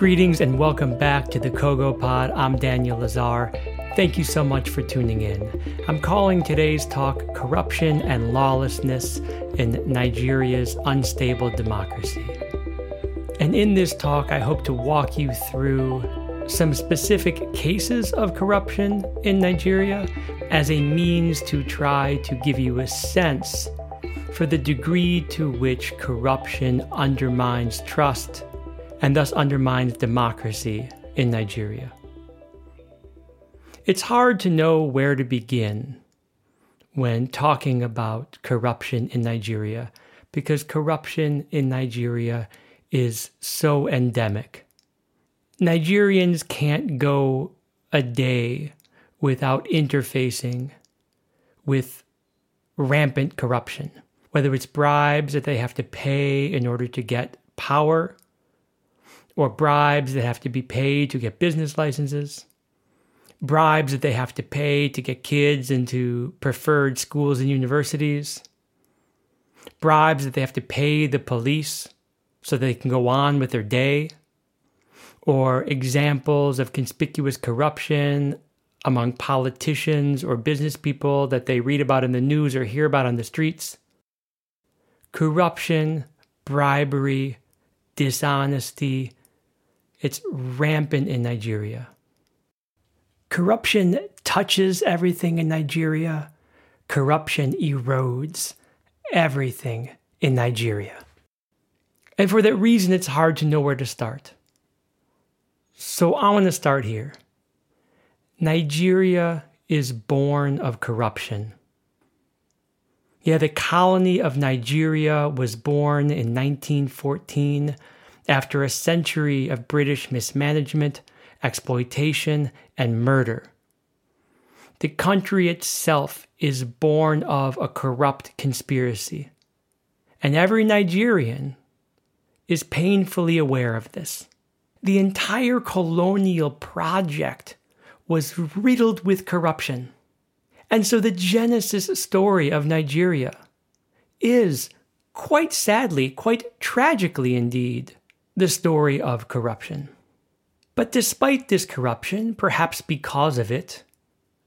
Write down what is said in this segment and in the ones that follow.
Greetings and welcome back to the Kogo Pod. I'm Daniel Lazar. Thank you so much for tuning in. I'm calling today's talk Corruption and Lawlessness in Nigeria's Unstable Democracy. And in this talk, I hope to walk you through some specific cases of corruption in Nigeria as a means to try to give you a sense for the degree to which corruption undermines trust and thus undermines democracy in Nigeria. It's hard to know where to begin when talking about corruption in Nigeria because corruption in Nigeria is so endemic. Nigerians can't go a day without interfacing with rampant corruption, whether it's bribes that they have to pay in order to get power or bribes that have to be paid to get business licenses, bribes that they have to pay to get kids into preferred schools and universities, bribes that they have to pay the police so they can go on with their day, or examples of conspicuous corruption among politicians or business people that they read about in the news or hear about on the streets. Corruption, bribery, dishonesty, it's rampant in Nigeria. Corruption touches everything in Nigeria. Corruption erodes everything in Nigeria. And for that reason, it's hard to know where to start. So I want to start here. Nigeria is born of corruption. Yeah, the colony of Nigeria was born in 1914 after a century of British mismanagement, exploitation, and murder. The country itself is born of a corrupt conspiracy. And every Nigerian is painfully aware of this. The entire colonial project was riddled with corruption. And so the genesis story of Nigeria is, quite sadly, quite tragically indeed, the story of corruption. But despite this corruption, perhaps because of it,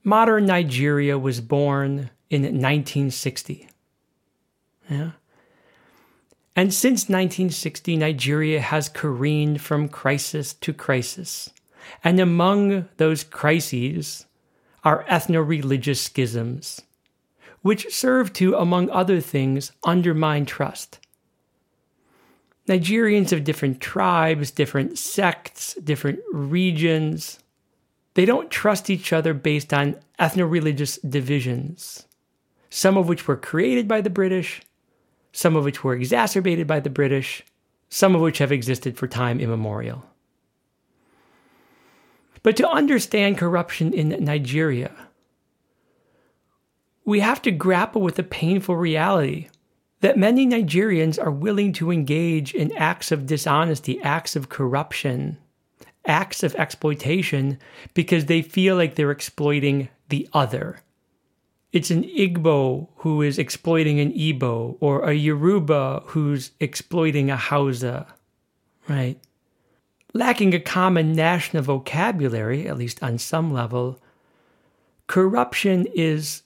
modern Nigeria was born in 1960. Yeah. And since 1960, Nigeria has careened from crisis to crisis. And among those crises are ethno religious schisms, which serve to, among other things, undermine trust Nigerians of different tribes, different sects, different regions, they don't trust each other based on ethno religious divisions, some of which were created by the British, some of which were exacerbated by the British, some of which have existed for time immemorial. But to understand corruption in Nigeria, we have to grapple with the painful reality that many Nigerians are willing to engage in acts of dishonesty, acts of corruption, acts of exploitation because they feel like they're exploiting the other. It's an Igbo who is exploiting an Igbo, or a Yoruba who's exploiting a Hausa, right? Lacking a common national vocabulary, at least on some level, corruption is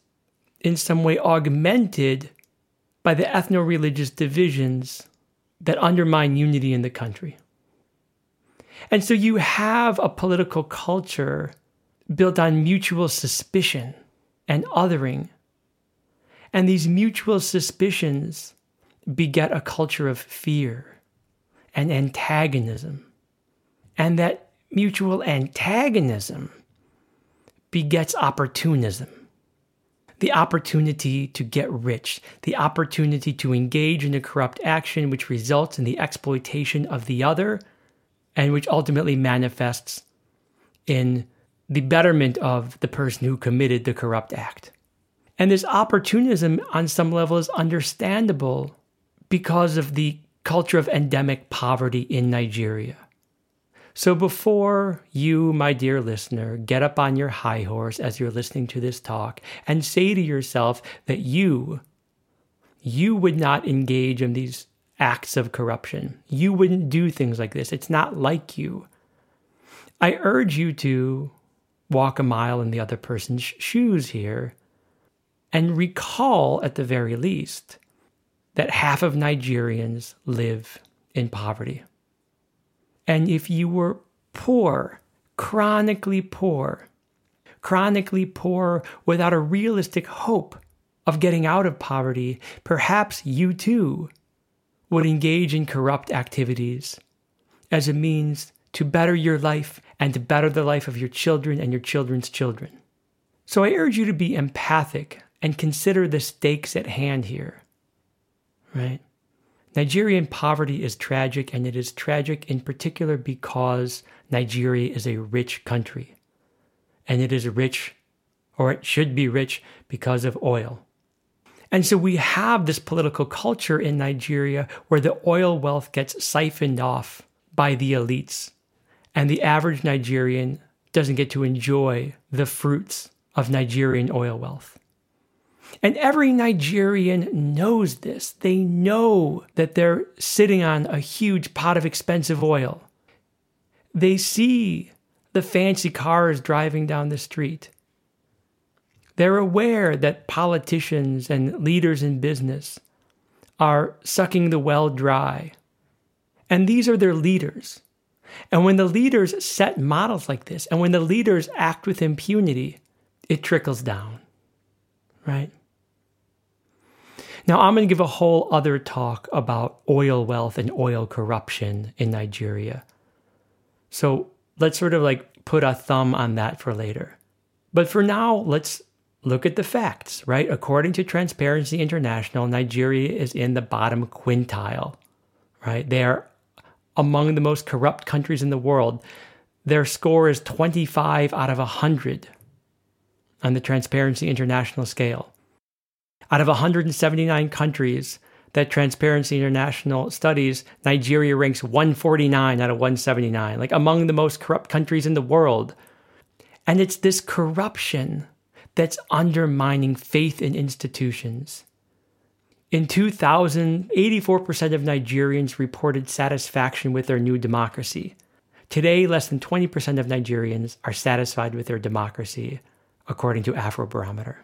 in some way augmented by the ethno religious divisions that undermine unity in the country. And so you have a political culture built on mutual suspicion and othering. And these mutual suspicions beget a culture of fear and antagonism. And that mutual antagonism begets opportunism the opportunity to get rich, the opportunity to engage in a corrupt action which results in the exploitation of the other and which ultimately manifests in the betterment of the person who committed the corrupt act. And this opportunism on some level is understandable because of the culture of endemic poverty in Nigeria. So before you, my dear listener, get up on your high horse as you're listening to this talk and say to yourself that you, you would not engage in these acts of corruption. You wouldn't do things like this. It's not like you. I urge you to walk a mile in the other person's shoes here and recall, at the very least, that half of Nigerians live in poverty. And if you were poor, chronically poor, chronically poor without a realistic hope of getting out of poverty, perhaps you too would engage in corrupt activities as a means to better your life and to better the life of your children and your children's children. So I urge you to be empathic and consider the stakes at hand here. Right? Nigerian poverty is tragic, and it is tragic in particular because Nigeria is a rich country. And it is rich, or it should be rich, because of oil. And so we have this political culture in Nigeria where the oil wealth gets siphoned off by the elites, and the average Nigerian doesn't get to enjoy the fruits of Nigerian oil wealth. And every Nigerian knows this. They know that they're sitting on a huge pot of expensive oil. They see the fancy cars driving down the street. They're aware that politicians and leaders in business are sucking the well dry. And these are their leaders. And when the leaders set models like this, and when the leaders act with impunity, it trickles down, right? Now, I'm going to give a whole other talk about oil wealth and oil corruption in Nigeria. So let's sort of like put a thumb on that for later. But for now, let's look at the facts, right? According to Transparency International, Nigeria is in the bottom quintile, right? They are among the most corrupt countries in the world. Their score is 25 out of 100 on the Transparency International scale. Out of 179 countries that Transparency International studies, Nigeria ranks 149 out of 179, like among the most corrupt countries in the world. And it's this corruption that's undermining faith in institutions. In 2000, 84% of Nigerians reported satisfaction with their new democracy. Today, less than 20% of Nigerians are satisfied with their democracy, according to Afrobarometer.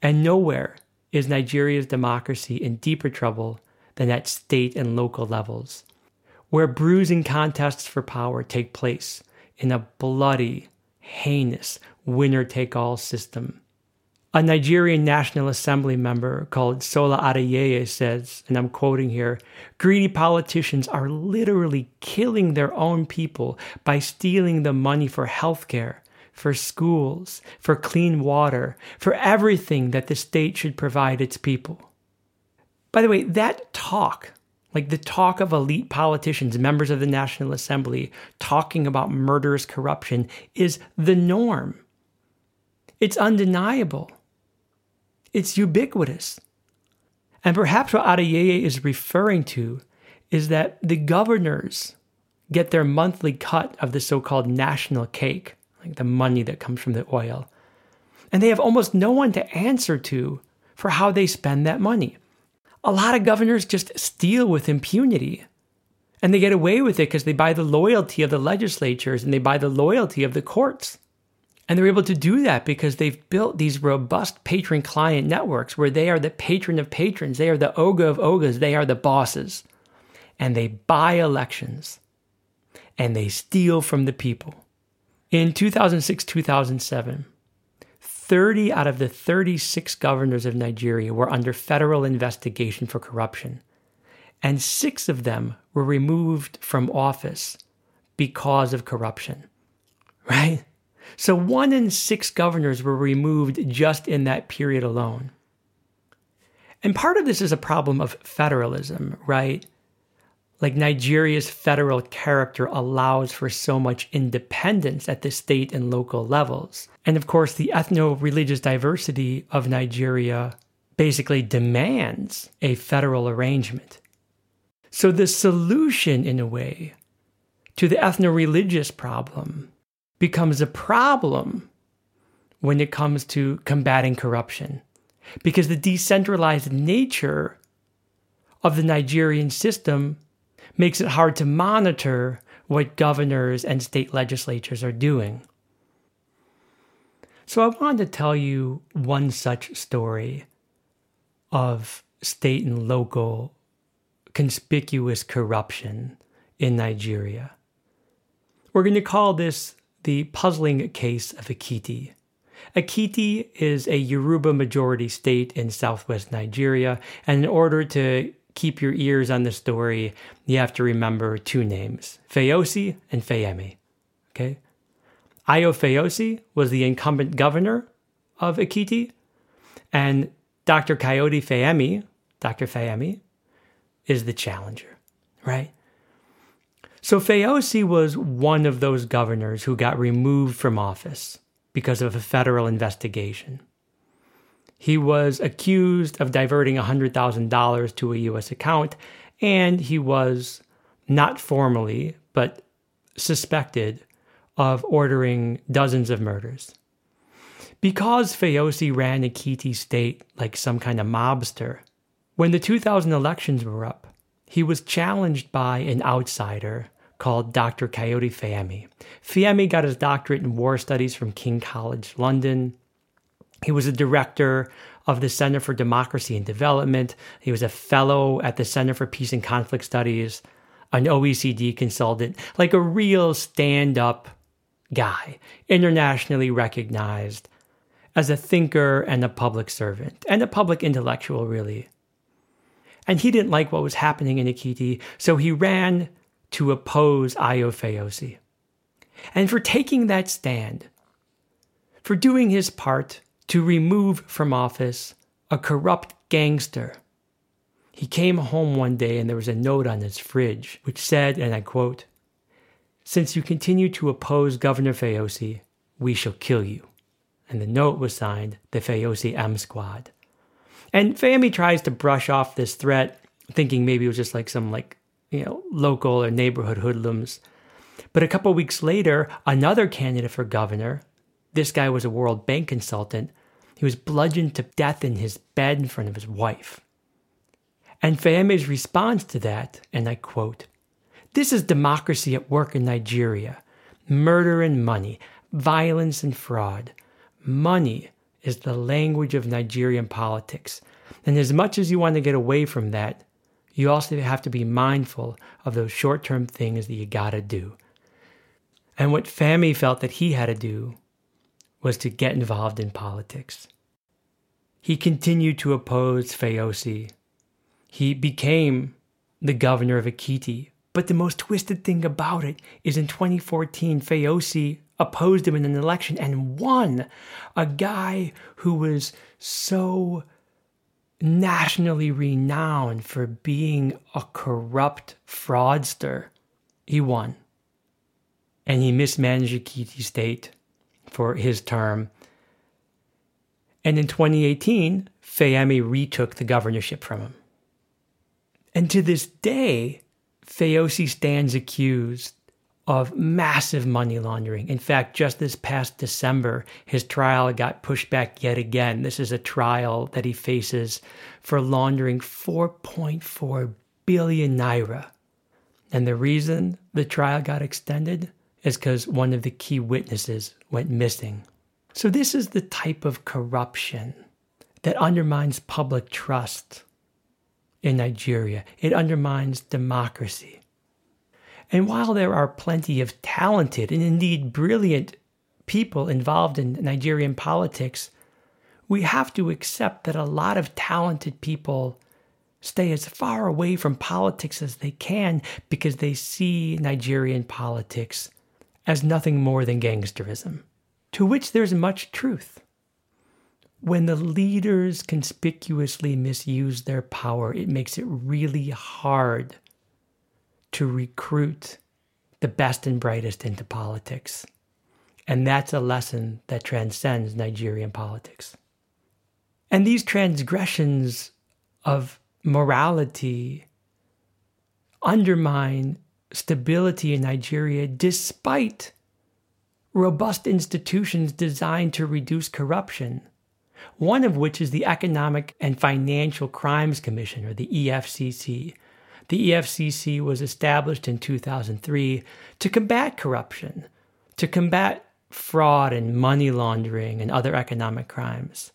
And nowhere is Nigeria's democracy in deeper trouble than at state and local levels, where bruising contests for power take place in a bloody, heinous, winner take all system. A Nigerian National Assembly member called Sola Adeyeye says, and I'm quoting here greedy politicians are literally killing their own people by stealing the money for healthcare for schools, for clean water, for everything that the state should provide its people. By the way, that talk, like the talk of elite politicians, members of the National Assembly, talking about murderous corruption, is the norm. It's undeniable. It's ubiquitous. And perhaps what Adeyeye is referring to is that the governors get their monthly cut of the so called national cake like the money that comes from the oil. And they have almost no one to answer to for how they spend that money. A lot of governors just steal with impunity. And they get away with it because they buy the loyalty of the legislatures and they buy the loyalty of the courts. And they're able to do that because they've built these robust patron client networks where they are the patron of patrons, they are the Oga of Ogas, they are the bosses. And they buy elections and they steal from the people. In 2006 2007, 30 out of the 36 governors of Nigeria were under federal investigation for corruption, and six of them were removed from office because of corruption. Right? So one in six governors were removed just in that period alone. And part of this is a problem of federalism, right? Like Nigeria's federal character allows for so much independence at the state and local levels. And of course, the ethno religious diversity of Nigeria basically demands a federal arrangement. So, the solution, in a way, to the ethno religious problem becomes a problem when it comes to combating corruption. Because the decentralized nature of the Nigerian system makes it hard to monitor what governors and state legislatures are doing. So I wanted to tell you one such story of state and local conspicuous corruption in Nigeria. We're going to call this the puzzling case of Ekiti. Ekiti is a Yoruba majority state in southwest Nigeria, and in order to keep your ears on the story, you have to remember two names Fayosi and Fayemi. Okay? Ayo Fayosi was the incumbent governor of Ekiti, and Dr. Kayode Fayemi, Dr. Fayemi, is the challenger, right? So Fayosi was one of those governors who got removed from office because of a federal investigation. He was accused of diverting $100,000 to a U.S. account, and he was not formally, but suspected of ordering dozens of murders. Because Fayosi ran a Ekiti state like some kind of mobster, when the 2000 elections were up, he was challenged by an outsider called Dr. Kayode Fayemi. Fayemi got his doctorate in war studies from King College London. He was a director of the Center for Democracy and Development. He was a fellow at the Center for Peace and Conflict Studies, an OECD consultant, like a real stand up guy, internationally recognized as a thinker and a public servant, and a public intellectual, really. And he didn't like what was happening in Ekiti, so he ran to oppose Ayo Fayosi. And for taking that stand, for doing his part to remove from office a corrupt gangster. He came home one day and there was a note on his fridge which said, and I quote, Since you continue to oppose Governor Fayosi, we shall kill you. And the note was signed the Fayosi M Squad. And Fayemi tries to brush off this threat, thinking maybe it was just like some like, you know, local or neighborhood hoodlums. But a couple weeks later, another candidate for governor, this guy was a World Bank consultant, he was bludgeoned to death in his bed in front of his wife. And Fayemi's response to that, and I quote, This is democracy at work in Nigeria. Murder and money, violence and fraud. Money is the language of Nigerian politics. And as much as you want to get away from that, you also have to be mindful of those short term things that you gotta do. And what Fayemi felt that he had to do was to get involved in politics. He continued to oppose Fayosi. He became the governor of Ekiti. But the most twisted thing about it is in 2014, Fayosi opposed him in an election and won. A guy who was so nationally renowned for being a corrupt fraudster. He won. And he mismanaged Ekiti State for his term. And in 2018, Fayemi retook the governorship from him. And to this day, Fayosi stands accused of massive money laundering. In fact, just this past December, his trial got pushed back yet again. This is a trial that he faces for laundering 4.4 billion naira. And the reason the trial got extended is because one of the key witnesses went missing. So, this is the type of corruption that undermines public trust in Nigeria. It undermines democracy. And while there are plenty of talented and indeed brilliant people involved in Nigerian politics, we have to accept that a lot of talented people stay as far away from politics as they can because they see Nigerian politics as nothing more than gangsterism, to which there's much truth. When the leaders conspicuously misuse their power, it makes it really hard to recruit the best and brightest into politics. And that's a lesson that transcends Nigerian politics. And these transgressions of morality undermine stability in Nigeria despite robust institutions designed to reduce corruption, one of which is the Economic and Financial Crimes Commission, or the EFCC, The EFCC was established in 2003 to combat corruption, to combat fraud and money laundering and other economic crimes.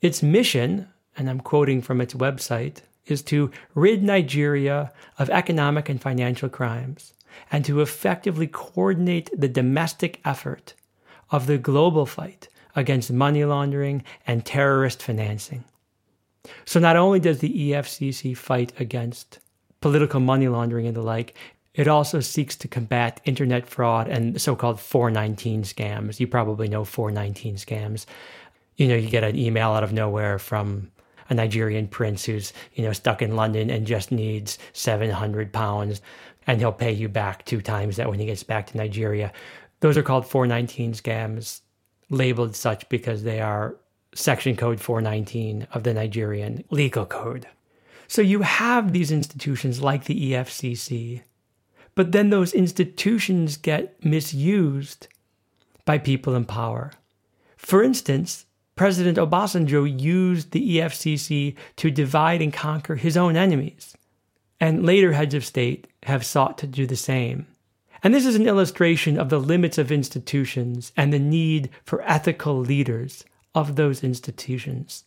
Its mission, and I'm quoting from its website, is to rid Nigeria of economic and financial crimes and to effectively coordinate the domestic effort of the global fight against money laundering and terrorist financing. So, not only does the EFCC fight against political money laundering and the like, it also seeks to combat internet fraud and so called 419 scams. You probably know 419 scams. You know, you get an email out of nowhere from a Nigerian prince who's, you know, stuck in London and just needs 700 pounds and he'll pay you back two times that when he gets back to Nigeria. Those are called 419 scams, labeled such because they are section code 419 of the Nigerian legal code. So you have these institutions like the EFCC, but then those institutions get misused by people in power. For instance, President Obasanjo used the EFCC to divide and conquer his own enemies, and later heads of state have sought to do the same. And this is an illustration of the limits of institutions and the need for ethical leaders of those institutions.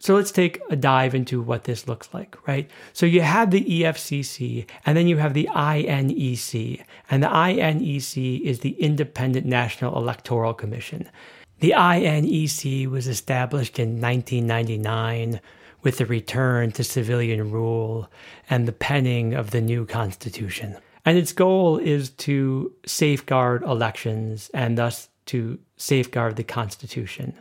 So let's take a dive into what this looks like, right? So you have the EFCC and then you have the INEC. And the INEC is the Independent National Electoral Commission. The INEC was established in 1999 with the return to civilian rule and the penning of the new constitution. And its goal is to safeguard elections and thus to safeguard the constitution.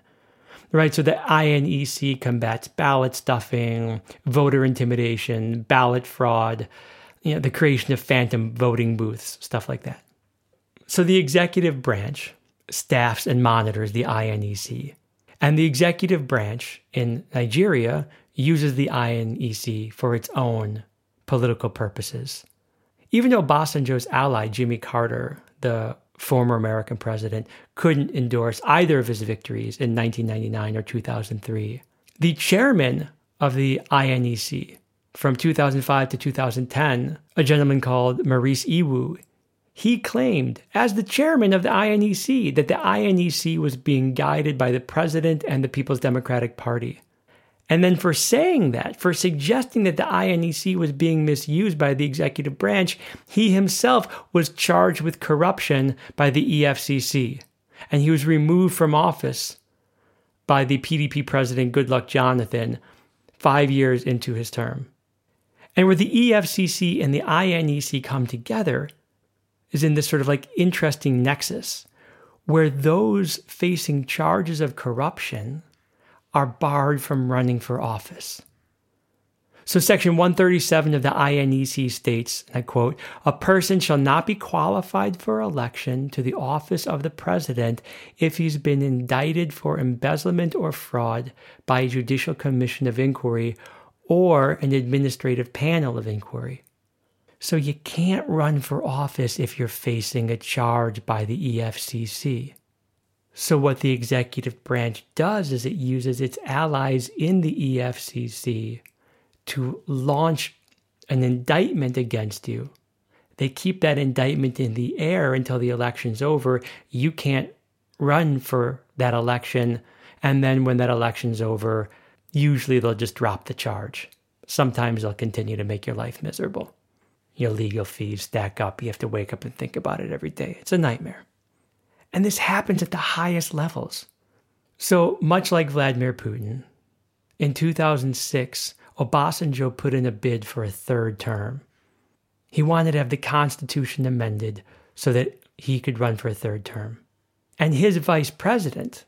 Right, so the INEC combats ballot stuffing, voter intimidation, ballot fraud, you know, the creation of phantom voting booths, stuff like that. So the executive branch, staffs and monitors the INEC. And the executive branch in Nigeria uses the INEC for its own political purposes. Even though Obasanjo's ally, Jimmy Carter, the former American president, couldn't endorse either of his victories in 1999 or 2003, the chairman of the INEC from 2005 to 2010, a gentleman called Maurice Iwu, he claimed, as the chairman of the INEC, that the INEC was being guided by the president and the People's Democratic Party. And then for saying that, for suggesting that the INEC was being misused by the executive branch, he himself was charged with corruption by the EFCC. And he was removed from office by the PDP president, Goodluck Jonathan, five years into his term. And where the EFCC and the INEC come together is in this sort of like interesting nexus where those facing charges of corruption are barred from running for office. So, Section 137 of the INEC states, and I quote, a person shall not be qualified for election to the office of the president if he's been indicted for embezzlement or fraud by a judicial commission of inquiry or an administrative panel of inquiry. So you can't run for office if you're facing a charge by the EFCC. So, what the executive branch does is it uses its allies in the EFCC to launch an indictment against you. They keep that indictment in the air until the election's over. You can't run for that election. And then, when that election's over, usually they'll just drop the charge. Sometimes they'll continue to make your life miserable your legal fees stack up. You have to wake up and think about it every day. It's a nightmare. And this happens at the highest levels. So, much like Vladimir Putin, in 2006, Obasanjo put in a bid for a third term. He wanted to have the Constitution amended so that he could run for a third term. And his vice president,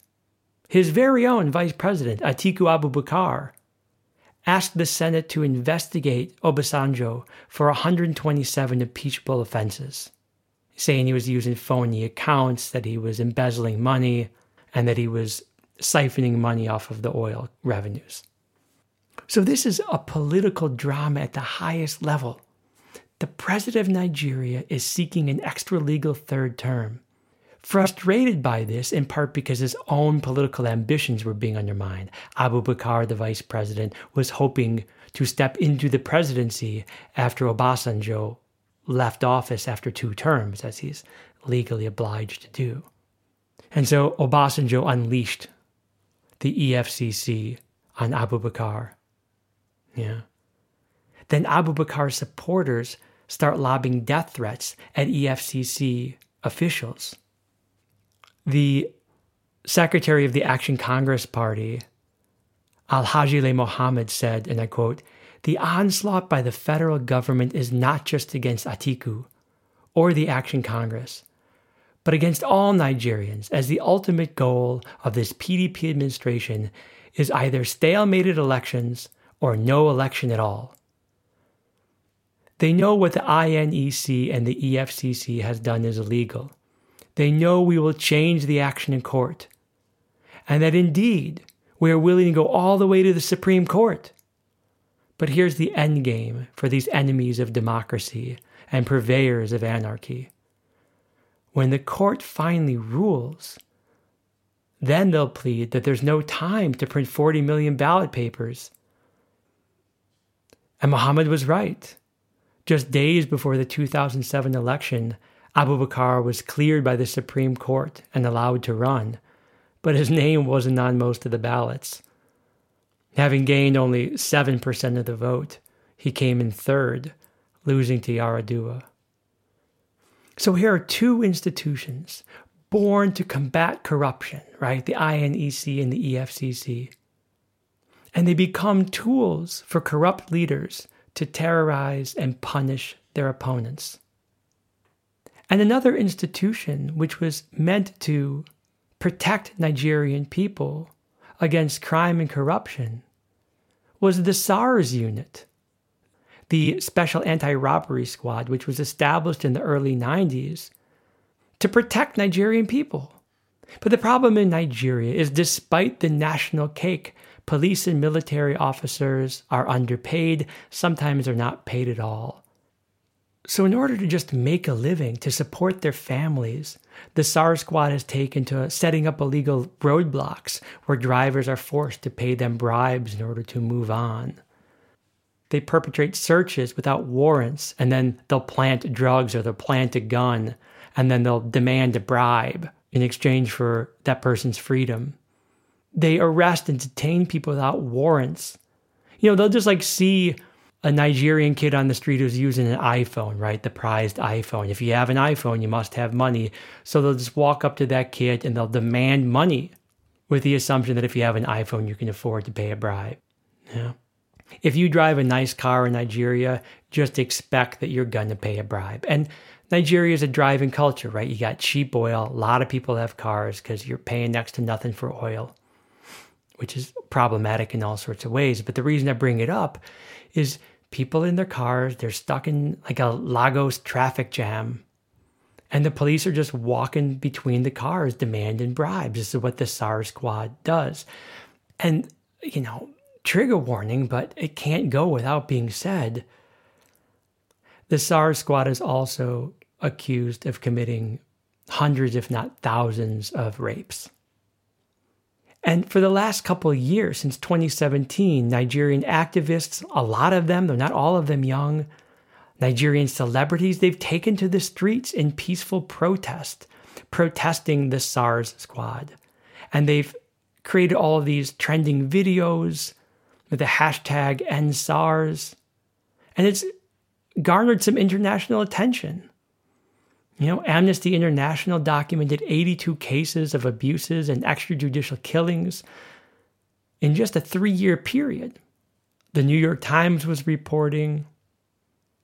his very own vice president, Atiku Abubakar, asked the Senate to investigate Obasanjo for 127 impeachable offenses, saying he was using phony accounts, that he was embezzling money, and that he was siphoning money off of the oil revenues. So, this is a political drama at the highest level. The president of Nigeria is seeking an extra legal third term frustrated by this in part because his own political ambitions were being undermined. Abubakar, the vice president, was hoping to step into the presidency after Obasanjo left office after two terms, as he's legally obliged to do. And so Obasanjo unleashed the EFCC on Abubakar. Yeah. Then Abubakar's supporters start lobbing death threats at EFCC officials. The secretary of the Action Congress Party, Alhaji Lai Mohammed, said, and I quote, The onslaught by the federal government is not just against Atiku or the Action Congress, but against all Nigerians, as the ultimate goal of this PDP administration is either stalemated elections or no election at all. They know what the INEC and the EFCC has done is illegal. They know we will change the action in court, and that indeed we are willing to go all the way to the Supreme Court. But here's the end game for these enemies of democracy and purveyors of anarchy. When the court finally rules, then they'll plead that there's no time to print 40 million ballot papers. And Muhammad was right. Just days before the 2007 election, Abubakar was cleared by the Supreme Court and allowed to run, but his name wasn't on most of the ballots. Having gained only 7% of the vote, he came in third, losing to Yar'Adua. So here are two institutions born to combat corruption, right? The INEC and the EFCC. And they become tools for corrupt leaders to terrorize and punish their opponents. And another institution which was meant to protect Nigerian people against crime and corruption was the SARS unit, the Special Anti Robbery Squad, which was established in the early 90s to protect Nigerian people. But the problem in Nigeria is despite the national cake, police and military officers are underpaid, sometimes they're not paid at all. So, in order to just make a living, to support their families, the SARS squad has taken to setting up illegal roadblocks where drivers are forced to pay them bribes in order to move on. They perpetrate searches without warrants, and then they'll plant drugs or they'll plant a gun, and then they'll demand a bribe in exchange for that person's freedom. They arrest and detain people without warrants. You know, they'll just like see a Nigerian kid on the street who's using an iPhone, right? The prized iPhone. If you have an iPhone, you must have money. So they'll just walk up to that kid and they'll demand money with the assumption that if you have an iPhone, you can afford to pay a bribe. Yeah. If you drive a nice car in Nigeria, just expect that you're going to pay a bribe. And Nigeria is a driving culture, right? You got cheap oil. A lot of people have cars because you're paying next to nothing for oil, which is problematic in all sorts of ways. But the reason I bring it up is people in their cars, they're stuck in like a Lagos traffic jam. And the police are just walking between the cars demanding bribes. This is what the SARS squad does. And, you know, trigger warning, but it can't go without being said. The SARS squad is also accused of committing hundreds, if not thousands, of rapes. And for the last couple of years, since 2017, Nigerian activists, a lot of them, though not all of them young, Nigerian celebrities, they've taken to the streets in peaceful protest, protesting the SARS squad. And they've created all of these trending videos with the hashtag EndSARS. And it's garnered some international attention. You know, Amnesty International documented 82 cases of abuses and extrajudicial killings in just a three year period. The New York Times was reporting.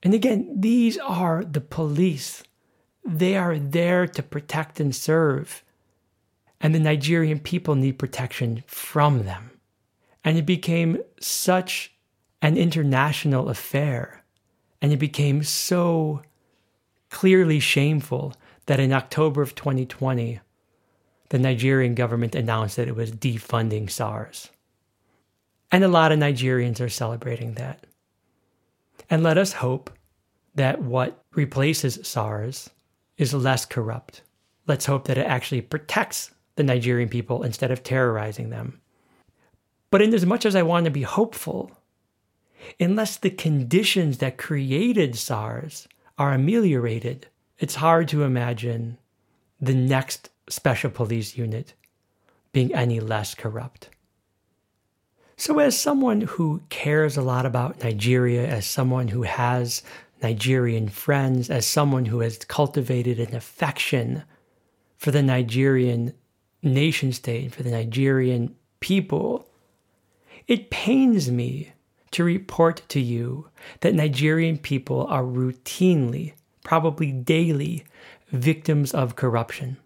And again, these are the police. They are there to protect and serve. And the Nigerian people need protection from them. And it became such an international affair. And it became so clearly shameful that in October of 2020, the Nigerian government announced that it was defunding SARS. And a lot of Nigerians are celebrating that. And let us hope that what replaces SARS is less corrupt. Let's hope that it actually protects the Nigerian people instead of terrorizing them. But in as much as I want to be hopeful, unless the conditions that created SARS are ameliorated, it's hard to imagine the next special police unit being any less corrupt. So, as someone who cares a lot about Nigeria, as someone who has Nigerian friends, as someone who has cultivated an affection for the Nigerian nation state, for the Nigerian people, it pains me to report to you that Nigerian people are routinely, probably daily, victims of corruption.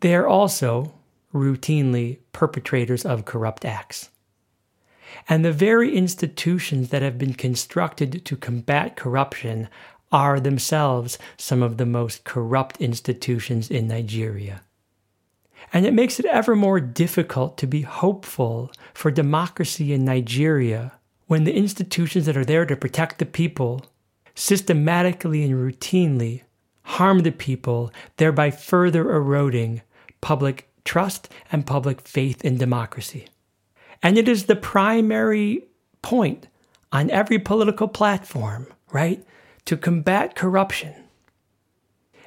They are also routinely perpetrators of corrupt acts. And the very institutions that have been constructed to combat corruption are themselves some of the most corrupt institutions in Nigeria. And it makes it ever more difficult to be hopeful for democracy in Nigeria when the institutions that are there to protect the people systematically and routinely harm the people, thereby further eroding public trust and public faith in democracy. And it is the primary point on every political platform, right, to combat corruption.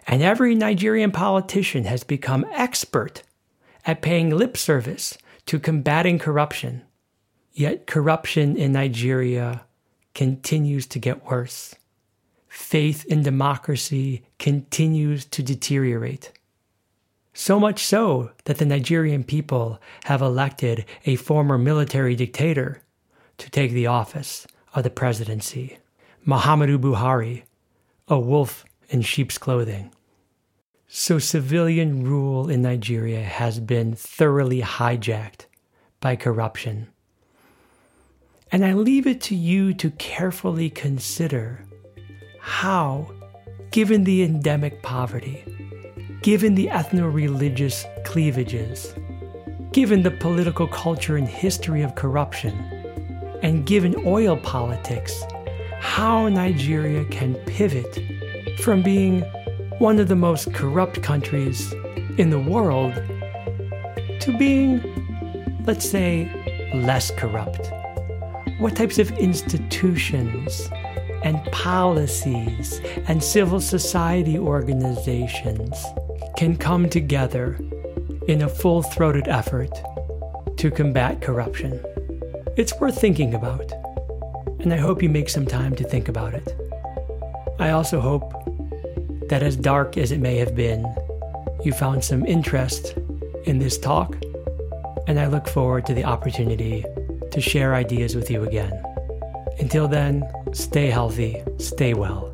And every Nigerian politician has become expert at paying lip service to combating corruption. Yet corruption in Nigeria continues to get worse. Faith in democracy continues to deteriorate. So much so that the Nigerian people have elected a former military dictator to take the office of the presidency, Muhammadu Buhari, a wolf in sheep's clothing. So, civilian rule in Nigeria has been thoroughly hijacked by corruption. And I leave it to you to carefully consider how, given the endemic poverty, given the ethno religious cleavages, given the political culture and history of corruption, and given oil politics, how Nigeria can pivot from being one of the most corrupt countries in the world to being, let's say, less corrupt? What types of institutions and policies and civil society organizations can come together in a full throated effort to combat corruption? It's worth thinking about, and I hope you make some time to think about it. I also hope that as dark as it may have been, you found some interest in this talk, and I look forward to the opportunity to share ideas with you again. Until then, stay healthy, stay well.